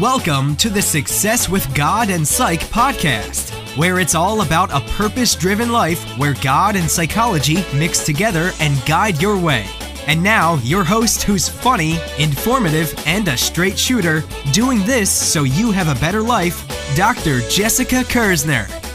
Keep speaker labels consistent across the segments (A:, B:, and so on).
A: Welcome to the Success with God and Psych podcast, where it's all about a purpose driven life where God and psychology mix together and guide your way. And now, your host, who's funny, informative, and a straight shooter, doing this so you have a better life, Dr. Jessica Kersner.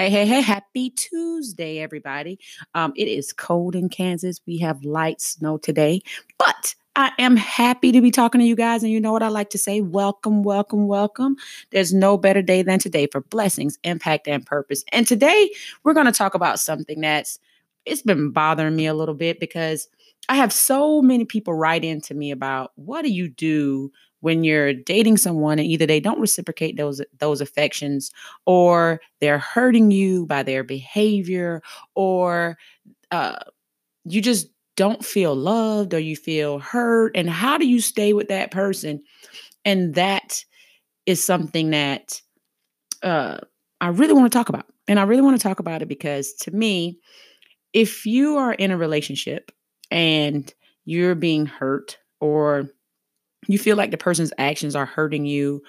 B: Hey, hey, hey, happy Tuesday, everybody. Um, it is cold in Kansas. We have light snow today, but I am happy to be talking to you guys. And you know what I like to say? Welcome, welcome, welcome. There's no better day than today for blessings, impact, and purpose. And today we're going to talk about something that's it's been bothering me a little bit because I have so many people write into me about what do you do when you're dating someone and either they don't reciprocate those those affections or they're hurting you by their behavior or uh, you just don't feel loved or you feel hurt and how do you stay with that person? And that is something that uh, i really want to talk about and i really want to talk about it because to me if you are in a relationship and you're being hurt or you feel like the person's actions are hurting you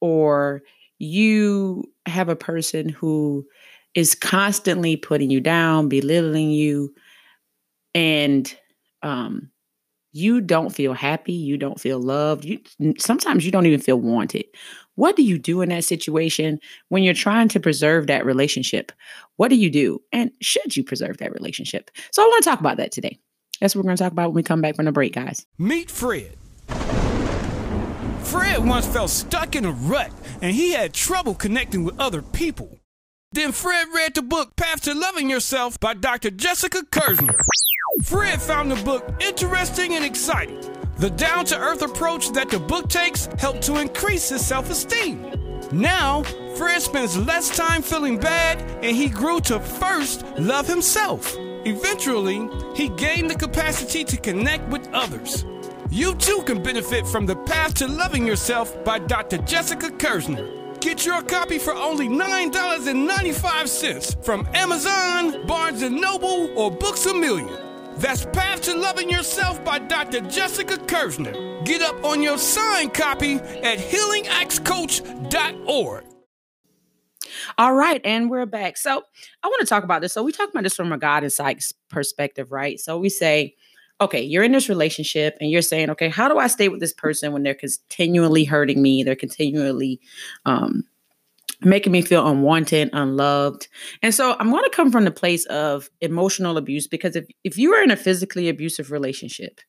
B: or you have a person who is constantly putting you down, belittling you, and um, you don't feel happy, you don't feel loved, you sometimes you don't even feel wanted. What do you do in that situation when you're trying to preserve that relationship? What do you do? And should you preserve that relationship? So I want to talk about that today. That's what we're going to talk about when we come back from the break, guys.
C: Meet Fred. Fred once felt stuck in a rut and he had trouble connecting with other people. Then Fred read the book Path to Loving Yourself by Dr. Jessica Kersner. Fred found the book interesting and exciting. The down to earth approach that the book takes helped to increase his self esteem. Now, Fred spends less time feeling bad and he grew to first love himself. Eventually, he gained the capacity to connect with others. You too can benefit from The Path to Loving Yourself by Dr. Jessica Kersner. Get your copy for only $9.95 from Amazon, Barnes & Noble, or Books A Million. That's Path to Loving Yourself by Dr. Jessica Kersner. Get up on your signed copy at healingaxcoach.org.
B: All right, and we're back. So I want to talk about this. So we talk about this from a God and psych perspective, right? So we say, okay, you're in this relationship and you're saying, okay, how do I stay with this person when they're continually hurting me? They're continually um, making me feel unwanted, unloved. And so I'm going to come from the place of emotional abuse because if, if you are in a physically abusive relationship,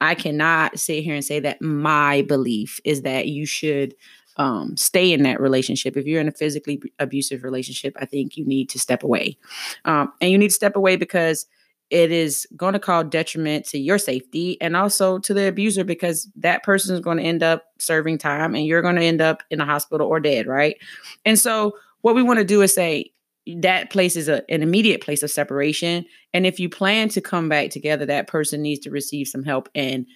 B: I cannot sit here and say that my belief is that you should um, stay in that relationship. If you're in a physically abusive relationship, I think you need to step away. Um, and you need to step away because it is going to cause detriment to your safety and also to the abuser because that person is going to end up serving time and you're going to end up in a hospital or dead, right? And so, what we want to do is say that place is a, an immediate place of separation. And if you plan to come back together, that person needs to receive some help and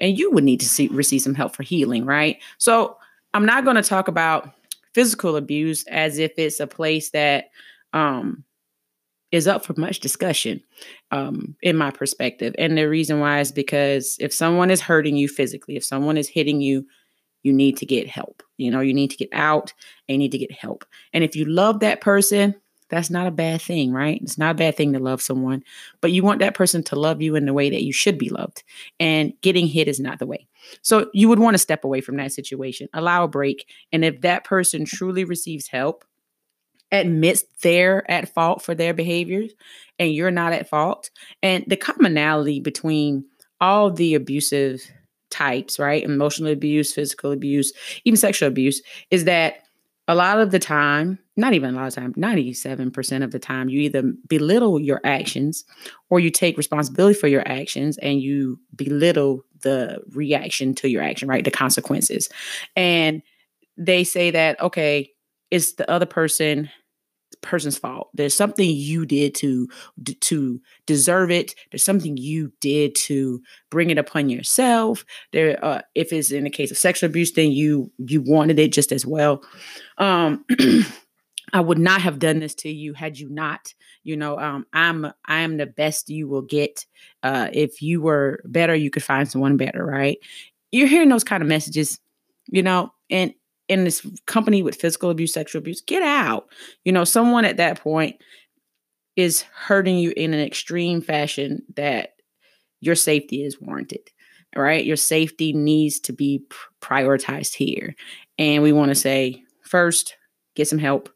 B: and you would need to see, receive some help for healing, right? So, I'm not going to talk about physical abuse as if it's a place that um is up for much discussion um, in my perspective. And the reason why is because if someone is hurting you physically, if someone is hitting you, you need to get help. You know, you need to get out and you need to get help. And if you love that person, that's not a bad thing, right? It's not a bad thing to love someone, but you want that person to love you in the way that you should be loved. And getting hit is not the way. So you would want to step away from that situation, allow a break. And if that person truly receives help, admits they're at fault for their behaviors and you're not at fault. And the commonality between all the abusive types, right? Emotional abuse, physical abuse, even sexual abuse, is that a lot of the time, not even a lot of time, 97% of the time, you either belittle your actions or you take responsibility for your actions and you belittle the reaction to your action, right? The consequences. And they say that, okay, it's the other person person's fault. There's something you did to to deserve it. There's something you did to bring it upon yourself. There, uh, if it's in the case of sexual abuse, then you you wanted it just as well. Um, I would not have done this to you had you not. You know, um, I'm I am the best you will get. Uh, if you were better, you could find someone better, right? You're hearing those kind of messages, you know, and in this company with physical abuse, sexual abuse, get out. You know, someone at that point is hurting you in an extreme fashion that your safety is warranted, right? Your safety needs to be prioritized here. And we want to say, first, get some help.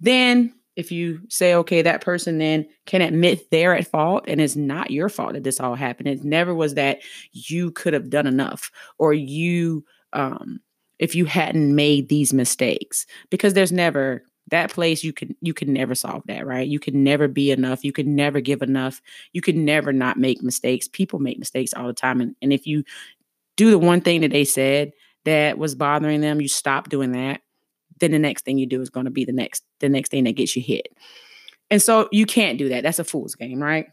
B: Then, if you say, okay, that person then can admit they're at fault and it's not your fault that this all happened. It never was that you could have done enough or you um, if you hadn't made these mistakes because there's never that place you can you can never solve that right? You can never be enough. You can never give enough. You can never not make mistakes. People make mistakes all the time and, and if you do the one thing that they said that was bothering them you stop doing that then the next thing you do is going to be the next the next thing that gets you hit. And so you can't do that. That's a fool's game right?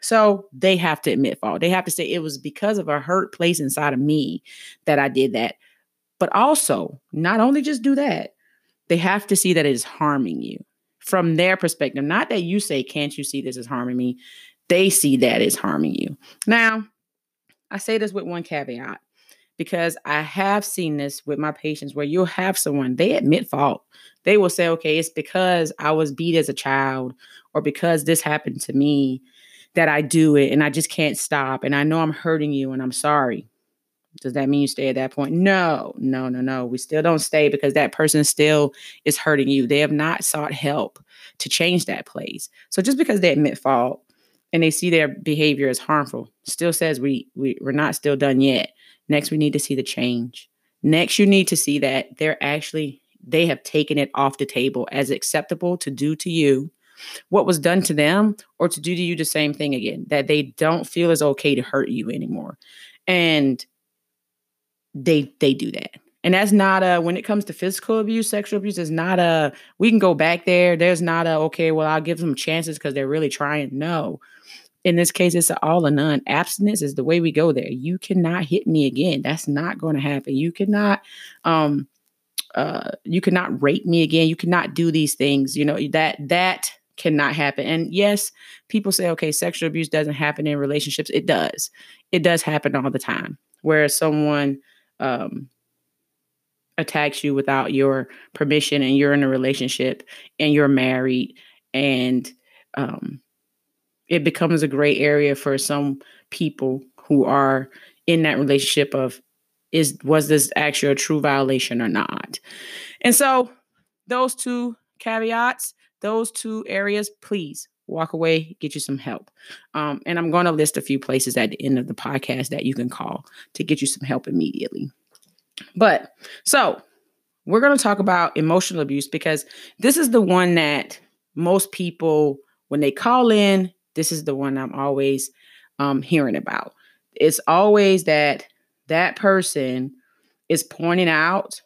B: So they have to admit fault. They have to say it was because of a hurt place inside of me that i did that but also, not only just do that, they have to see that it is harming you from their perspective. Not that you say, Can't you see this is harming me? They see that it's harming you. Now, I say this with one caveat because I have seen this with my patients where you'll have someone, they admit fault. They will say, okay, it's because I was beat as a child or because this happened to me that I do it and I just can't stop. And I know I'm hurting you and I'm sorry. Does that mean you stay at that point? No, no, no, no. We still don't stay because that person still is hurting you. They have not sought help to change that place. So just because they admit fault and they see their behavior as harmful, still says we, we we're not still done yet. Next, we need to see the change. Next, you need to see that they're actually they have taken it off the table as acceptable to do to you what was done to them or to do to you the same thing again that they don't feel is okay to hurt you anymore and they they do that. And that's not a when it comes to physical abuse, sexual abuse, is not a we can go back there. There's not a okay, well, I'll give them chances because they're really trying. No. In this case, it's all or none. Abstinence is the way we go there. You cannot hit me again. That's not going to happen. You cannot um uh you cannot rape me again. You cannot do these things. You know, that that cannot happen. And yes, people say, okay, sexual abuse doesn't happen in relationships. It does. It does happen all the time. Where someone um, attacks you without your permission and you're in a relationship and you're married and um, it becomes a gray area for some people who are in that relationship of is was this actually a true violation or not? And so those two caveats those two areas please walk away get you some help. Um, and i'm going to list a few places at the end of the podcast that you can call to get you some help immediately. But so we're going to talk about emotional abuse because this is the one that most people when they call in this is the one i'm always um, hearing about. It's always that that person is pointing out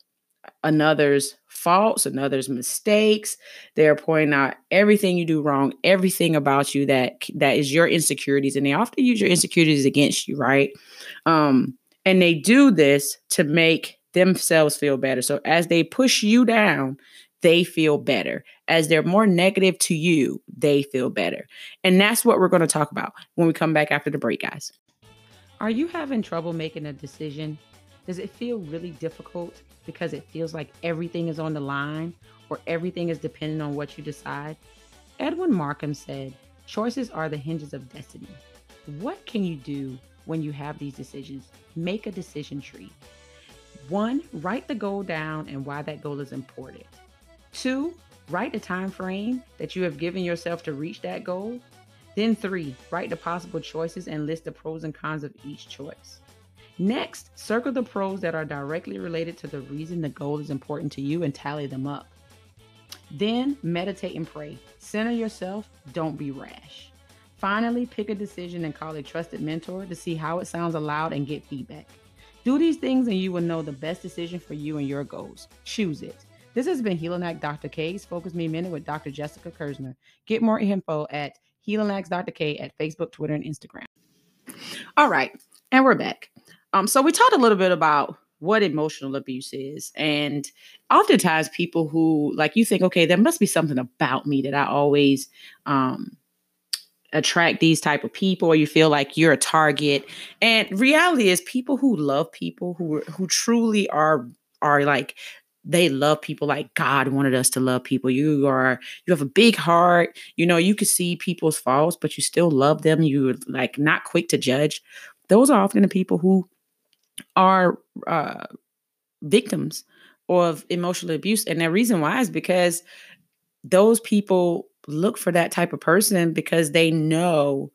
B: another's faults, another's mistakes. They're pointing out everything you do wrong, everything about you that that is your insecurities, and they often use your insecurities against you, right? Um, and they do this to make themselves feel better. So as they push you down, they feel better. As they're more negative to you, they feel better. And that's what we're going to talk about when we come back after the break, guys. Are you having trouble making a decision? Does it feel really difficult because it feels like everything is on the line or everything is dependent on what you decide? Edwin Markham said, Choices are the hinges of destiny. What can you do when you have these decisions? Make a decision tree. One, write the goal down and why that goal is important. Two, write the time frame that you have given yourself to reach that goal. Then three, write the possible choices and list the pros and cons of each choice. Next, circle the pros that are directly related to the reason the goal is important to you and tally them up. Then meditate and pray. Center yourself, don't be rash. Finally, pick a decision and call a trusted mentor to see how it sounds aloud and get feedback. Do these things and you will know the best decision for you and your goals. Choose it. This has been Healing Dr. K's Focus Me Minute with Dr. Jessica Kersner. Get more info at Healing Dr. K at Facebook, Twitter, and Instagram. All right, and we're back. Um, so we talked a little bit about what emotional abuse is. And oftentimes people who like you think, okay, there must be something about me that I always um attract these type of people or you feel like you're a target. And reality is people who love people who who truly are are like they love people like God wanted us to love people. You are you have a big heart. You know, you can see people's faults, but you still love them. You're like not quick to judge. Those are often the people who are uh, victims of emotional abuse. And the reason why is because those people look for that type of person because they know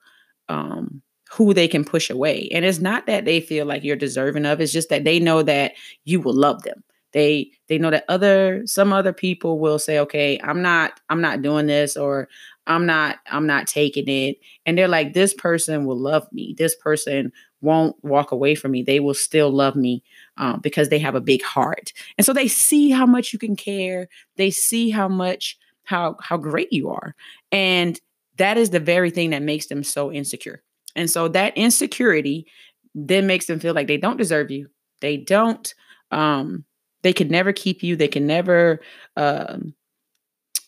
B: um, who they can push away. And it's not that they feel like you're deserving of, it's just that they know that you will love them. They they know that other some other people will say, okay, I'm not I'm not doing this or I'm not I'm not taking it. And they're like, this person will love me. This person won't walk away from me. They will still love me um, because they have a big heart. And so they see how much you can care. They see how much how how great you are. And that is the very thing that makes them so insecure. And so that insecurity then makes them feel like they don't deserve you. They don't um they could never keep you. They can never um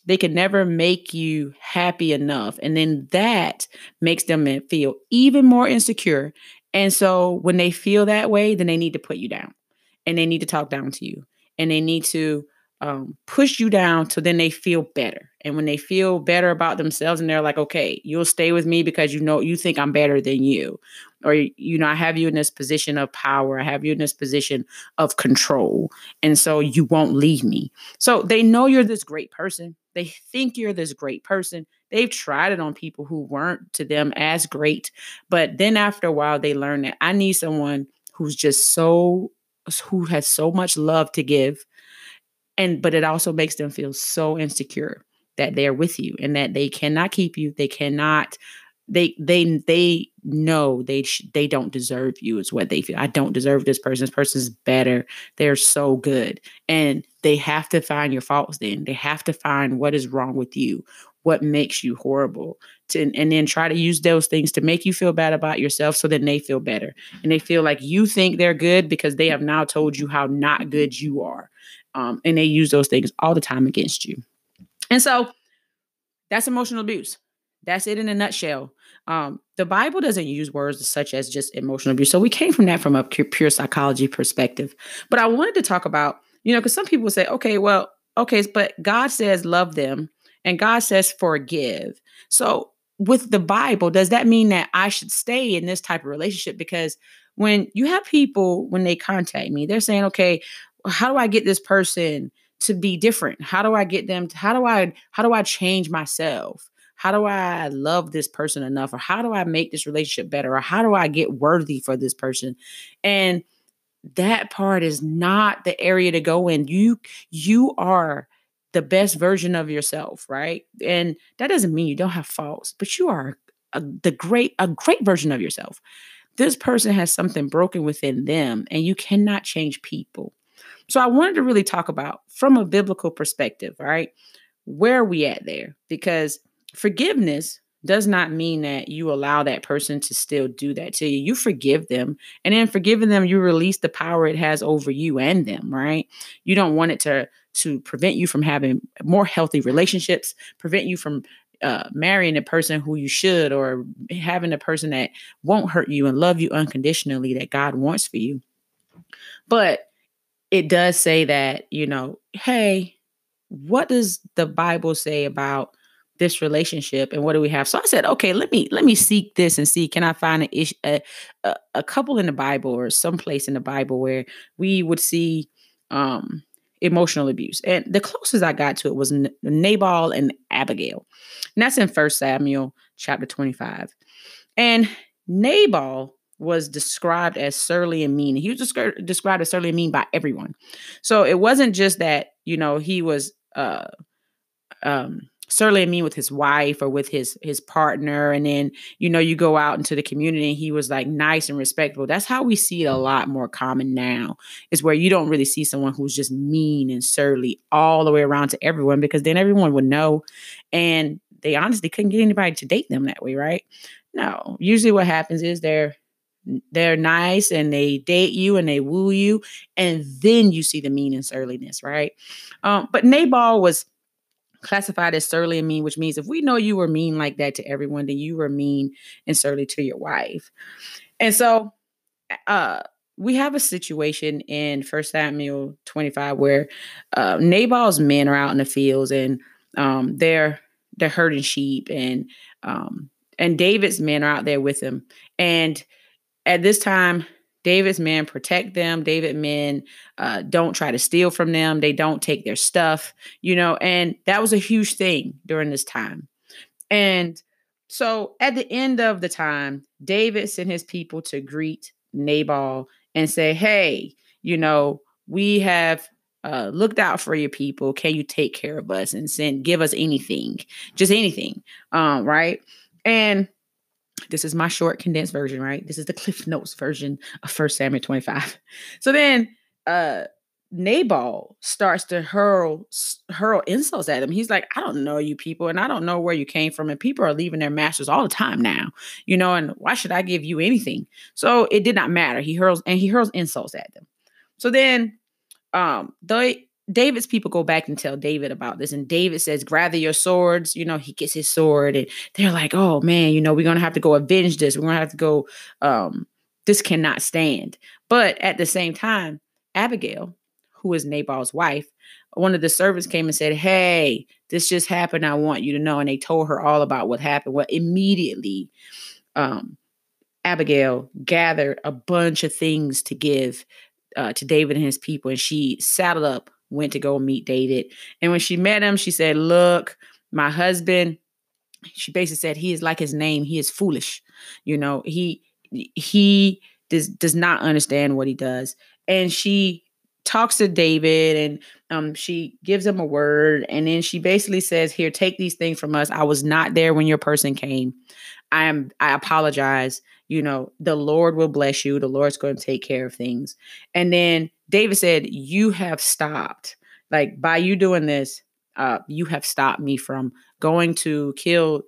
B: they can never make you happy enough. And then that makes them feel even more insecure and so when they feel that way, then they need to put you down and they need to talk down to you and they need to um, push you down so then they feel better. And when they feel better about themselves and they're like, okay, you'll stay with me because you know you think I'm better than you. Or, you know, I have you in this position of power, I have you in this position of control. And so you won't leave me. So they know you're this great person. They think you're this great person. They've tried it on people who weren't to them as great. But then after a while, they learn that I need someone who's just so, who has so much love to give. And, but it also makes them feel so insecure that they're with you and that they cannot keep you. They cannot they they they know they sh- they don't deserve you is what they feel. I don't deserve this person. This person's better. They're so good. And they have to find your faults then. They have to find what is wrong with you what makes you horrible to, and then try to use those things to make you feel bad about yourself so then they feel better. And they feel like you think they're good because they have now told you how not good you are. Um, and they use those things all the time against you. And so that's emotional abuse that's it in a nutshell um, the bible doesn't use words such as just emotional abuse so we came from that from a pure psychology perspective but i wanted to talk about you know because some people say okay well okay but god says love them and God says forgive. So, with the Bible, does that mean that I should stay in this type of relationship? Because when you have people, when they contact me, they're saying, okay, how do I get this person to be different? How do I get them? To, how do I, how do I change myself? How do I love this person enough? Or how do I make this relationship better? Or how do I get worthy for this person? And that part is not the area to go in. You, you are the best version of yourself, right? And that doesn't mean you don't have faults, but you are a, the great a great version of yourself. This person has something broken within them and you cannot change people. So I wanted to really talk about from a biblical perspective, right? Where are we at there? Because forgiveness does not mean that you allow that person to still do that to you. You forgive them. And in forgiving them, you release the power it has over you and them, right? You don't want it to to prevent you from having more healthy relationships, prevent you from uh, marrying a person who you should, or having a person that won't hurt you and love you unconditionally that God wants for you. But it does say that, you know, hey, what does the Bible say about this relationship and what do we have so i said okay let me let me seek this and see can i find issue, a, a, a couple in the bible or someplace in the bible where we would see um emotional abuse. And the closest I got to it was Nabal and Abigail. And that's in First Samuel chapter 25. And Nabal was described as surly and mean. He was descri- described as surly and mean by everyone. So it wasn't just that, you know, he was uh um surly and mean with his wife or with his his partner and then you know you go out into the community and he was like nice and respectful. That's how we see it a lot more common now is where you don't really see someone who's just mean and surly all the way around to everyone because then everyone would know and they honestly couldn't get anybody to date them that way right? No. Usually what happens is they're they're nice and they date you and they woo you and then you see the mean and surliness right? Um, but nabal was classified as surly and mean, which means if we know you were mean like that to everyone, then you were mean and surly to your wife. And so uh we have a situation in First Samuel 25 where uh, Nabal's men are out in the fields and um, they're they're herding sheep and um, and David's men are out there with him. And at this time, David's men protect them. David men uh, don't try to steal from them. They don't take their stuff, you know, and that was a huge thing during this time. And so at the end of the time, David sent his people to greet Nabal and say, hey, you know, we have uh, looked out for your people. Can you take care of us and send, give us anything, just anything, um, right? And this is my short condensed version, right? This is the Cliff Notes version of First Samuel 25. So then uh Nabal starts to hurl hurl insults at him. He's like, I don't know you people, and I don't know where you came from. And people are leaving their masters all the time now, you know, and why should I give you anything? So it did not matter. He hurls and he hurls insults at them. So then um they David's people go back and tell David about this, and David says, "Gather your swords." You know, he gets his sword, and they're like, "Oh man, you know, we're gonna have to go avenge this. We're gonna have to go. Um, this cannot stand." But at the same time, Abigail, who is Nabal's wife, one of the servants came and said, "Hey, this just happened. I want you to know." And they told her all about what happened. Well, immediately, um, Abigail gathered a bunch of things to give uh, to David and his people, and she saddled up went to go meet David. And when she met him, she said, Look, my husband, she basically said, he is like his name, he is foolish. You know, he he does does not understand what he does. And she talks to David and um, she gives him a word and then she basically says, Here, take these things from us. I was not there when your person came. I am I apologize. You know, the Lord will bless you. The Lord's going to take care of things. And then David said, You have stopped. Like by you doing this, uh, you have stopped me from going to kill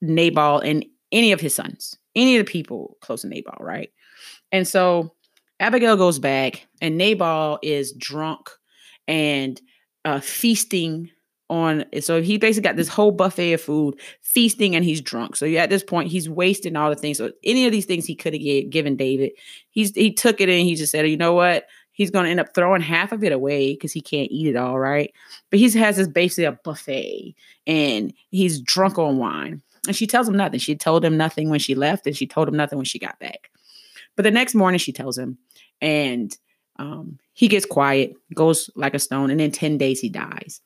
B: Nabal and any of his sons, any of the people close to Nabal, right? And so Abigail goes back, and Nabal is drunk and uh, feasting on so he basically got this whole buffet of food feasting and he's drunk so at this point he's wasting all the things so any of these things he could have given david he's he took it and he just said you know what he's going to end up throwing half of it away because he can't eat it all right? But he has this basically a buffet and he's drunk on wine. And she tells him nothing. She told him nothing when she left and she told him nothing when she got back. But the next morning she tells him and um, he gets quiet goes like a stone and in 10 days he dies.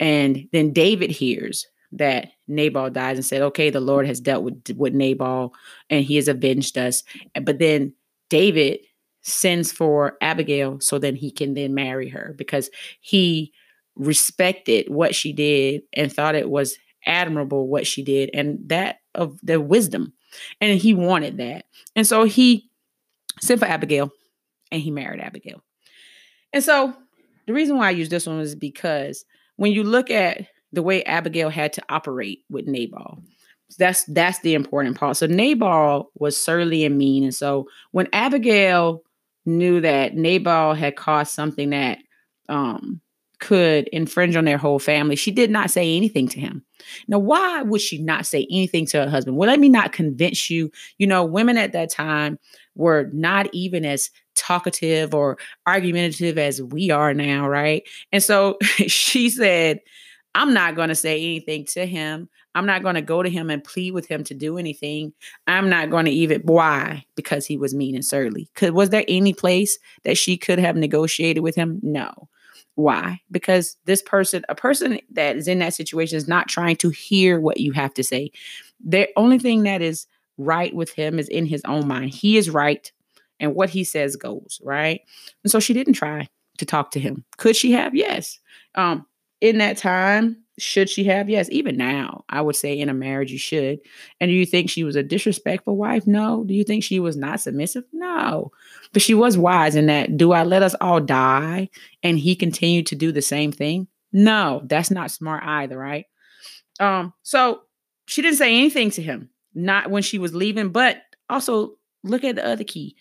B: And then David hears that Nabal dies and said, Okay, the Lord has dealt with, with Nabal and he has avenged us. But then David sends for Abigail so then he can then marry her because he respected what she did and thought it was admirable what she did and that of the wisdom. And he wanted that. And so he sent for Abigail and he married Abigail. And so the reason why I use this one is because when you look at the way Abigail had to operate with Nabal, that's that's the important part. So Nabal was surly and mean, and so when Abigail knew that Nabal had caused something that um, could infringe on their whole family, she did not say anything to him. Now, why would she not say anything to her husband? Well, let me not convince you. You know, women at that time were not even as talkative or argumentative as we are now, right? And so she said, I'm not going to say anything to him. I'm not going to go to him and plead with him to do anything. I'm not going to even why because he was mean and surly. Could was there any place that she could have negotiated with him? No. Why? Because this person, a person that is in that situation, is not trying to hear what you have to say. The only thing that is right with him is in his own mind. He is right, and what he says goes, right? And so she didn't try to talk to him. Could she have? Yes. Um, in that time, should she have? Yes, even now, I would say in a marriage you should. And do you think she was a disrespectful wife? No. Do you think she was not submissive? No. But she was wise in that. Do I let us all die and he continued to do the same thing? No, that's not smart either, right? Um, so she didn't say anything to him, not when she was leaving, but also look at the other key.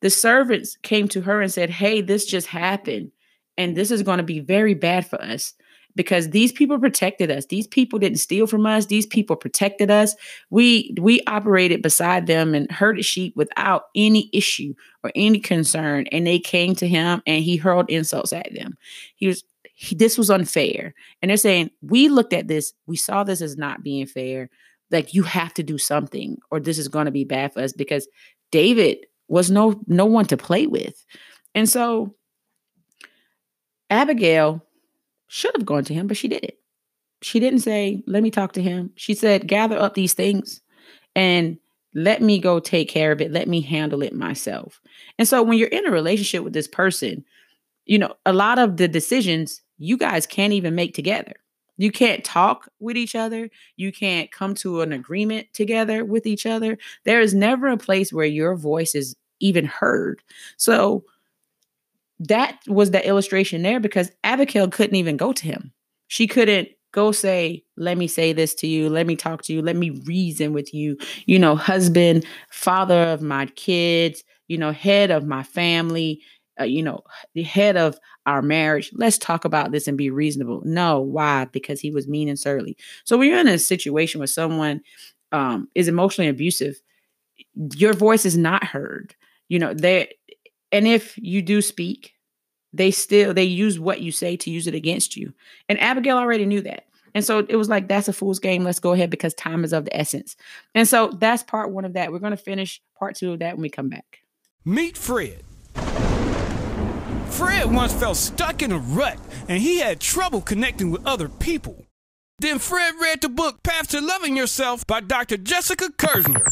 B: The servants came to her and said, Hey, this just happened, and this is going to be very bad for us because these people protected us. These people didn't steal from us. These people protected us. We we operated beside them and herded sheep without any issue or any concern. And they came to him and he hurled insults at them. He was he, this was unfair. And they're saying, we looked at this, we saw this as not being fair. Like you have to do something, or this is going to be bad for us because David was no no one to play with. And so Abigail should have gone to him, but she didn't. She didn't say, Let me talk to him. She said, Gather up these things and let me go take care of it. Let me handle it myself. And so when you're in a relationship with this person, you know, a lot of the decisions you guys can't even make together. You can't talk with each other. You can't come to an agreement together with each other. There is never a place where your voice is even heard. So that was the illustration there because Abigail couldn't even go to him. She couldn't go say, Let me say this to you. Let me talk to you. Let me reason with you. You know, husband, father of my kids, you know, head of my family, uh, you know, the head of our marriage. Let's talk about this and be reasonable. No, why? Because he was mean and surly. So when you're in a situation where someone um, is emotionally abusive, your voice is not heard. You know, they and if you do speak, they still they use what you say to use it against you. And Abigail already knew that. And so it was like, that's a fool's game. Let's go ahead because time is of the essence. And so that's part one of that. We're going to finish part two of that when we come back.
C: Meet Fred. Fred once felt stuck in a rut and he had trouble connecting with other people. Then Fred read the book Path to Loving Yourself by Dr. Jessica Kirzner.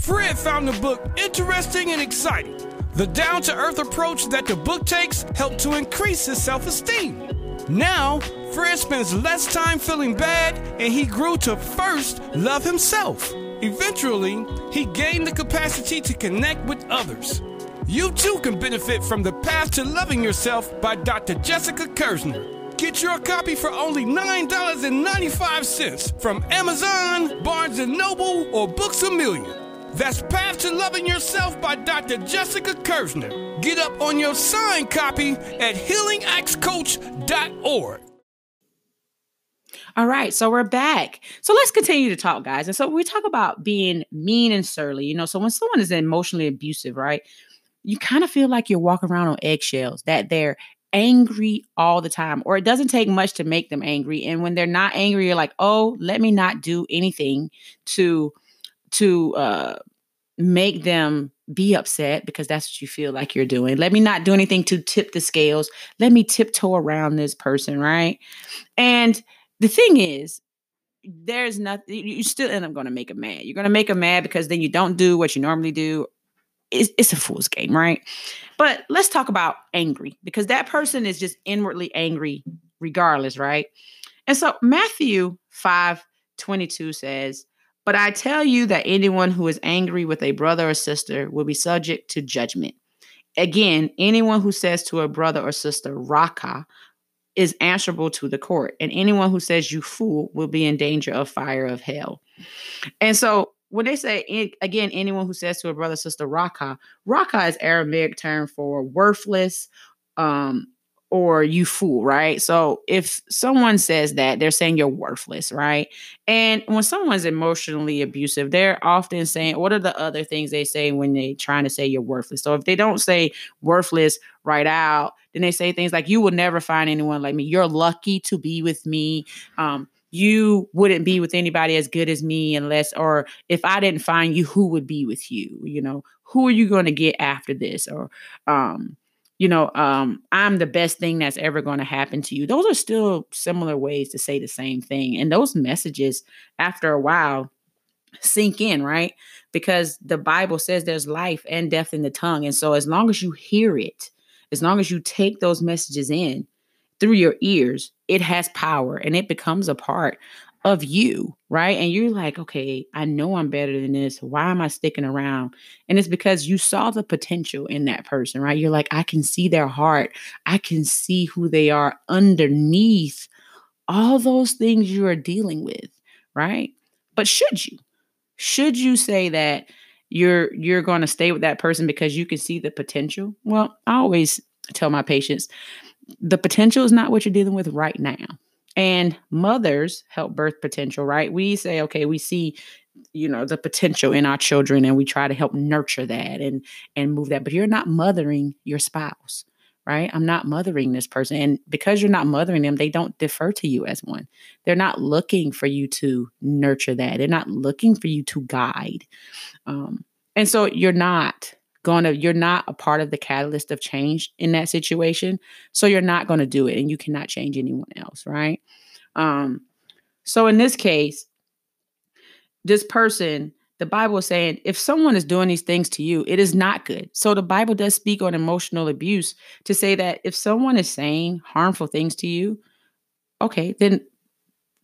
C: Fred found the book interesting and exciting. The down to earth approach that the book takes helped to increase his self esteem. Now, Fred spends less time feeling bad and he grew to first love himself. Eventually, he gained the capacity to connect with others. You too can benefit from The Path to Loving Yourself by Dr. Jessica Kirzner. Get your copy for only $9.95 from Amazon, Barnes & Noble, or Books A Million. That's Path to Loving Yourself by Dr. Jessica Kirzner. Get up on your signed copy at healingaxcoach.org.
B: All right, so we're back. So let's continue to talk, guys. And so we talk about being mean and surly. You know, so when someone is emotionally abusive, right, you kind of feel like you're walking around on eggshells, that they're angry all the time, or it doesn't take much to make them angry. And when they're not angry, you're like, oh, let me not do anything to to uh, make them be upset because that's what you feel like you're doing. Let me not do anything to tip the scales. Let me tiptoe around this person, right? And the thing is, there's nothing, you still end up going to make them mad. You're going to make them mad because then you don't do what you normally do. It's, it's a fool's game, right? But let's talk about angry because that person is just inwardly angry regardless, right? And so Matthew 5 22 says, but I tell you that anyone who is angry with a brother or sister will be subject to judgment. Again, anyone who says to a brother or sister, Raca, is answerable to the court. And anyone who says you fool will be in danger of fire of hell. And so when they say again, anyone who says to a brother, or sister, Raca, Raca is Aramaic term for worthless, um, or you fool, right? So if someone says that, they're saying you're worthless, right? And when someone's emotionally abusive, they're often saying, what are the other things they say when they're trying to say you're worthless? So if they don't say worthless right out, then they say things like, you will never find anyone like me. You're lucky to be with me. Um, you wouldn't be with anybody as good as me unless, or if I didn't find you, who would be with you? You know, who are you going to get after this? Or, um, you know, um, I'm the best thing that's ever going to happen to you. Those are still similar ways to say the same thing. And those messages, after a while, sink in, right? Because the Bible says there's life and death in the tongue. And so, as long as you hear it, as long as you take those messages in through your ears, it has power and it becomes a part of you, right? And you're like, okay, I know I'm better than this. Why am I sticking around? And it's because you saw the potential in that person, right? You're like, I can see their heart, I can see who they are underneath all those things you are dealing with, right? But should you? Should you say that you're you're going to stay with that person because you can see the potential? Well, I always tell my patients, the potential is not what you're dealing with right now and mothers help birth potential, right? We say, okay, we see you know the potential in our children and we try to help nurture that and and move that. But you're not mothering your spouse right? I'm not mothering this person. And because you're not mothering them they don't defer to you as one. They're not looking for you to nurture that. They're not looking for you to guide. Um, and so you're not going to you're not a part of the catalyst of change in that situation so you're not going to do it and you cannot change anyone else right? Um so in this case this person the bible is saying if someone is doing these things to you it is not good. So the bible does speak on emotional abuse to say that if someone is saying harmful things to you okay then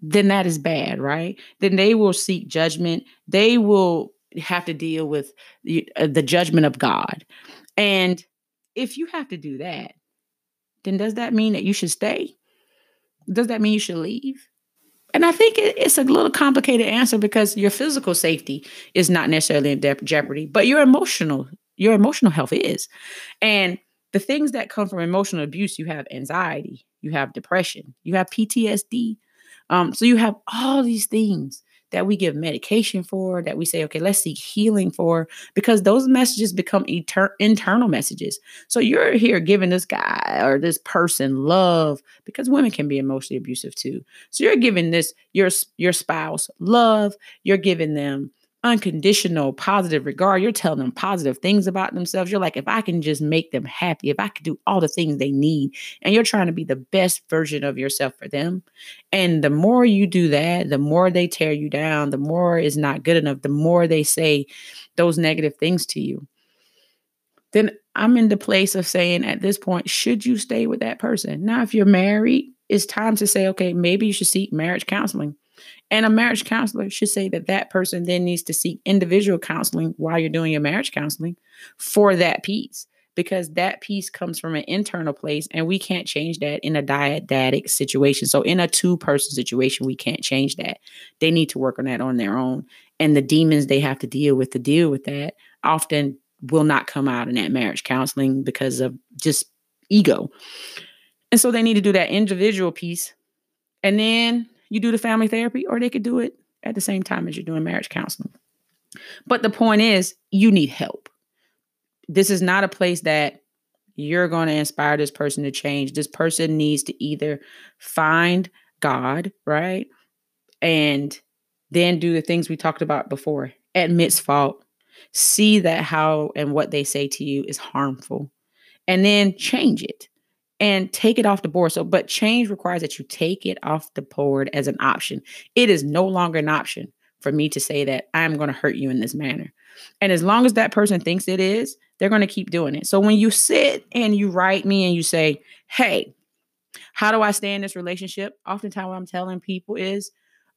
B: then that is bad right? Then they will seek judgment. They will have to deal with the, uh, the judgment of God. And if you have to do that, then does that mean that you should stay? Does that mean you should leave? And I think it, it's a little complicated answer because your physical safety is not necessarily in de- jeopardy, but your emotional your emotional health is. And the things that come from emotional abuse, you have anxiety, you have depression, you have PTSD. Um, so you have all these things that we give medication for, that we say, okay, let's seek healing for, because those messages become etern- internal messages. So you're here giving this guy or this person love because women can be emotionally abusive too. So you're giving this your your spouse love, you're giving them unconditional positive regard. You're telling them positive things about themselves. You're like, if I can just make them happy, if I can do all the things they need, and you're trying to be the best version of yourself for them. And the more you do that, the more they tear you down, the more is not good enough, the more they say those negative things to you. Then I'm in the place of saying at this point, should you stay with that person? Now, if you're married, it's time to say, okay, maybe you should seek marriage counseling and a marriage counselor should say that that person then needs to seek individual counseling while you're doing your marriage counseling for that piece because that piece comes from an internal place and we can't change that in a dyadic situation. So in a two person situation, we can't change that. They need to work on that on their own. And the demons they have to deal with to deal with that often will not come out in that marriage counseling because of just ego. And so they need to do that individual piece. And then you do the family therapy, or they could do it at the same time as you're doing marriage counseling. But the point is, you need help. This is not a place that you're going to inspire this person to change. This person needs to either find God, right? And then do the things we talked about before, admits fault, see that how and what they say to you is harmful, and then change it and take it off the board. So, but change requires that you take it off the board as an option. It is no longer an option for me to say that I'm going to hurt you in this manner. And as long as that person thinks it is, they're going to keep doing it. So when you sit and you write me and you say, Hey, how do I stay in this relationship? Oftentimes, what I'm telling people is,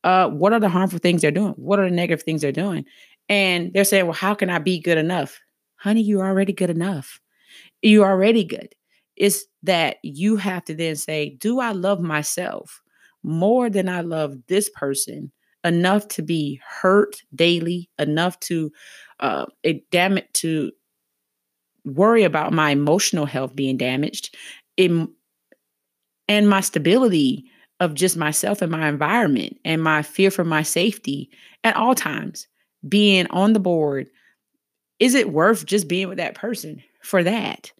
B: uh, what are the harmful things they're doing? What are the negative things they're doing? And they're saying, Well, how can I be good enough? Honey, you're already good enough. You're already good. It's that you have to then say, Do I love myself more than I love this person enough to be hurt daily, enough to uh, it, damn it, to worry about my emotional health being damaged in, and my stability of just myself and my environment and my fear for my safety at all times being on the board is it worth just being with that person for that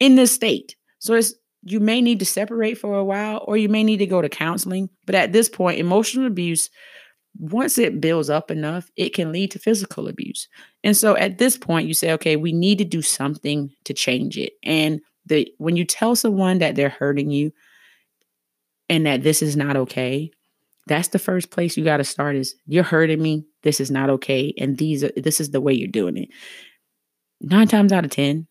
B: in this state. So it's you may need to separate for a while or you may need to go to counseling. But at this point, emotional abuse, once it builds up enough, it can lead to physical abuse. And so at this point, you say, okay, we need to do something to change it. And the when you tell someone that they're hurting you and that this is not okay, that's the first place you got to start is you're hurting me. This is not okay. And these are this is the way you're doing it. Nine times out of 10,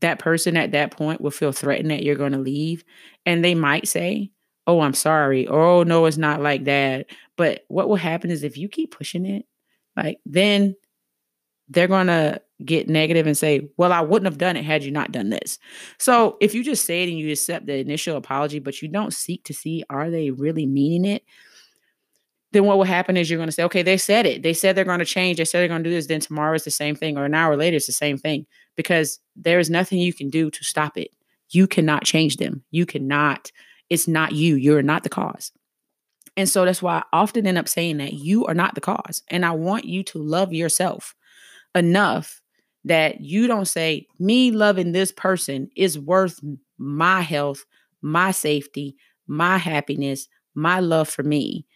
B: that person at that point will feel threatened that you're going to leave. And they might say, oh, I'm sorry, or oh, no, it's not like that. But what will happen is if you keep pushing it, like then they're going to get negative and say, well, I wouldn't have done it had you not done this. So if you just say it and you accept the initial apology, but you don't seek to see, are they really meaning it? Then what will happen is you're going to say, okay, they said it. They said they're going to change. They said they're going to do this. Then tomorrow is the same thing, or an hour later, it's the same thing because there is nothing you can do to stop it. You cannot change them. You cannot, it's not you. You're not the cause. And so that's why I often end up saying that you are not the cause. And I want you to love yourself enough that you don't say, me loving this person is worth my health, my safety, my happiness, my love for me.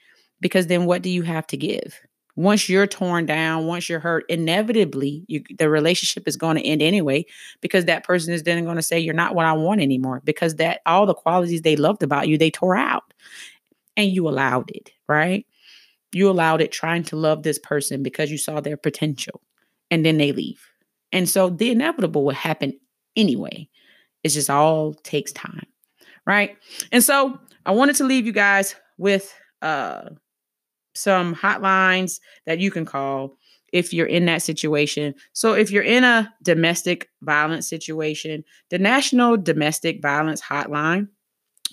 B: Because then what do you have to give? Once you're torn down, once you're hurt, inevitably you, the relationship is going to end anyway because that person is then going to say, You're not what I want anymore because that all the qualities they loved about you, they tore out and you allowed it, right? You allowed it trying to love this person because you saw their potential and then they leave. And so the inevitable will happen anyway. It just all takes time, right? And so I wanted to leave you guys with uh some hotlines that you can call if you're in that situation. So if you're in a domestic violence situation, the National Domestic Violence Hotline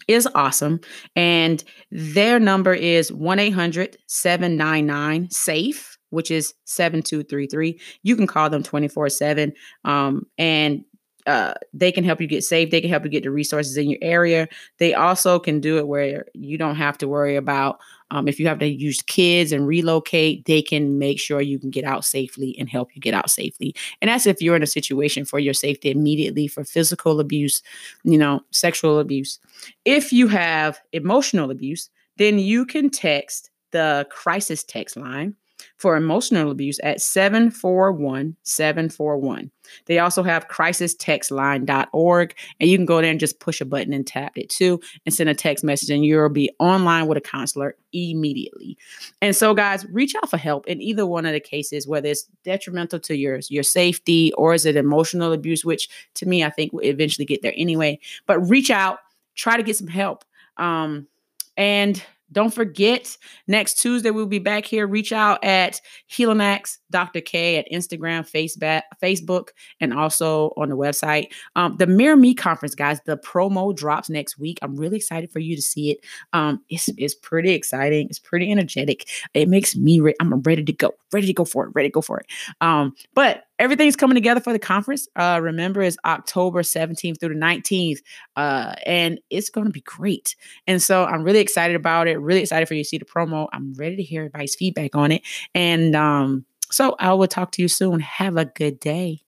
B: is awesome. And their number is 1 800 799 SAFE, which is 7233. You can call them 24 7. Um, and uh, they can help you get safe. They can help you get the resources in your area. They also can do it where you don't have to worry about um, if you have to use kids and relocate. They can make sure you can get out safely and help you get out safely. And that's if you're in a situation for your safety immediately for physical abuse, you know, sexual abuse. If you have emotional abuse, then you can text the crisis text line for emotional abuse at 741 741. They also have crisistextline.org, and you can go there and just push a button and tap it too and send a text message, and you'll be online with a counselor immediately. And so, guys, reach out for help in either one of the cases, whether it's detrimental to your, your safety or is it emotional abuse, which to me, I think will eventually get there anyway. But reach out, try to get some help. Um, and don't forget, next Tuesday we'll be back here. Reach out at Helinax Dr. K at Instagram, Facebook, Facebook, and also on the website. Um, the Mirror Me conference, guys, the promo drops next week. I'm really excited for you to see it. Um, it's, it's pretty exciting. It's pretty energetic. It makes me re- I'm ready to go, ready to go for it, ready to go for it. Um, but everything's coming together for the conference. Uh, remember, it's October 17th through the 19th, uh, and it's going to be great. And so I'm really excited about it. Really excited for you to see the promo. I'm ready to hear advice, feedback on it. And um, so I will talk to you soon. Have a good day.